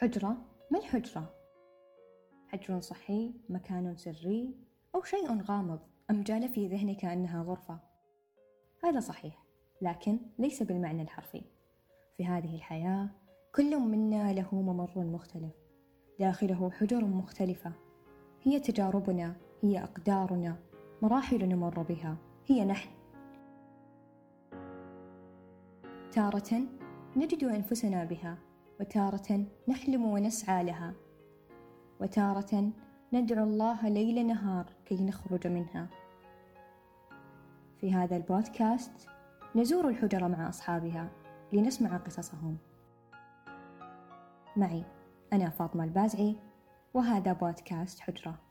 حجرة؟ ما الحجرة؟ حجر صحي مكان سري أو شيء غامض أم جال في ذهنك أنها غرفة. هذا صحيح لكن ليس بالمعنى الحرفي. في هذه الحياة كل منا له ممر مختلف. داخله حجر مختلفة. هي تجاربنا هي أقدارنا. مراحل نمر بها. هي نحن. تارة نجد أنفسنا بها. وتارة نحلم ونسعى لها. وتارة ندعو الله ليل نهار كي نخرج منها. في هذا البودكاست نزور الحجر مع أصحابها لنسمع قصصهم. معي أنا فاطمة البازعي وهذا بودكاست حجرة.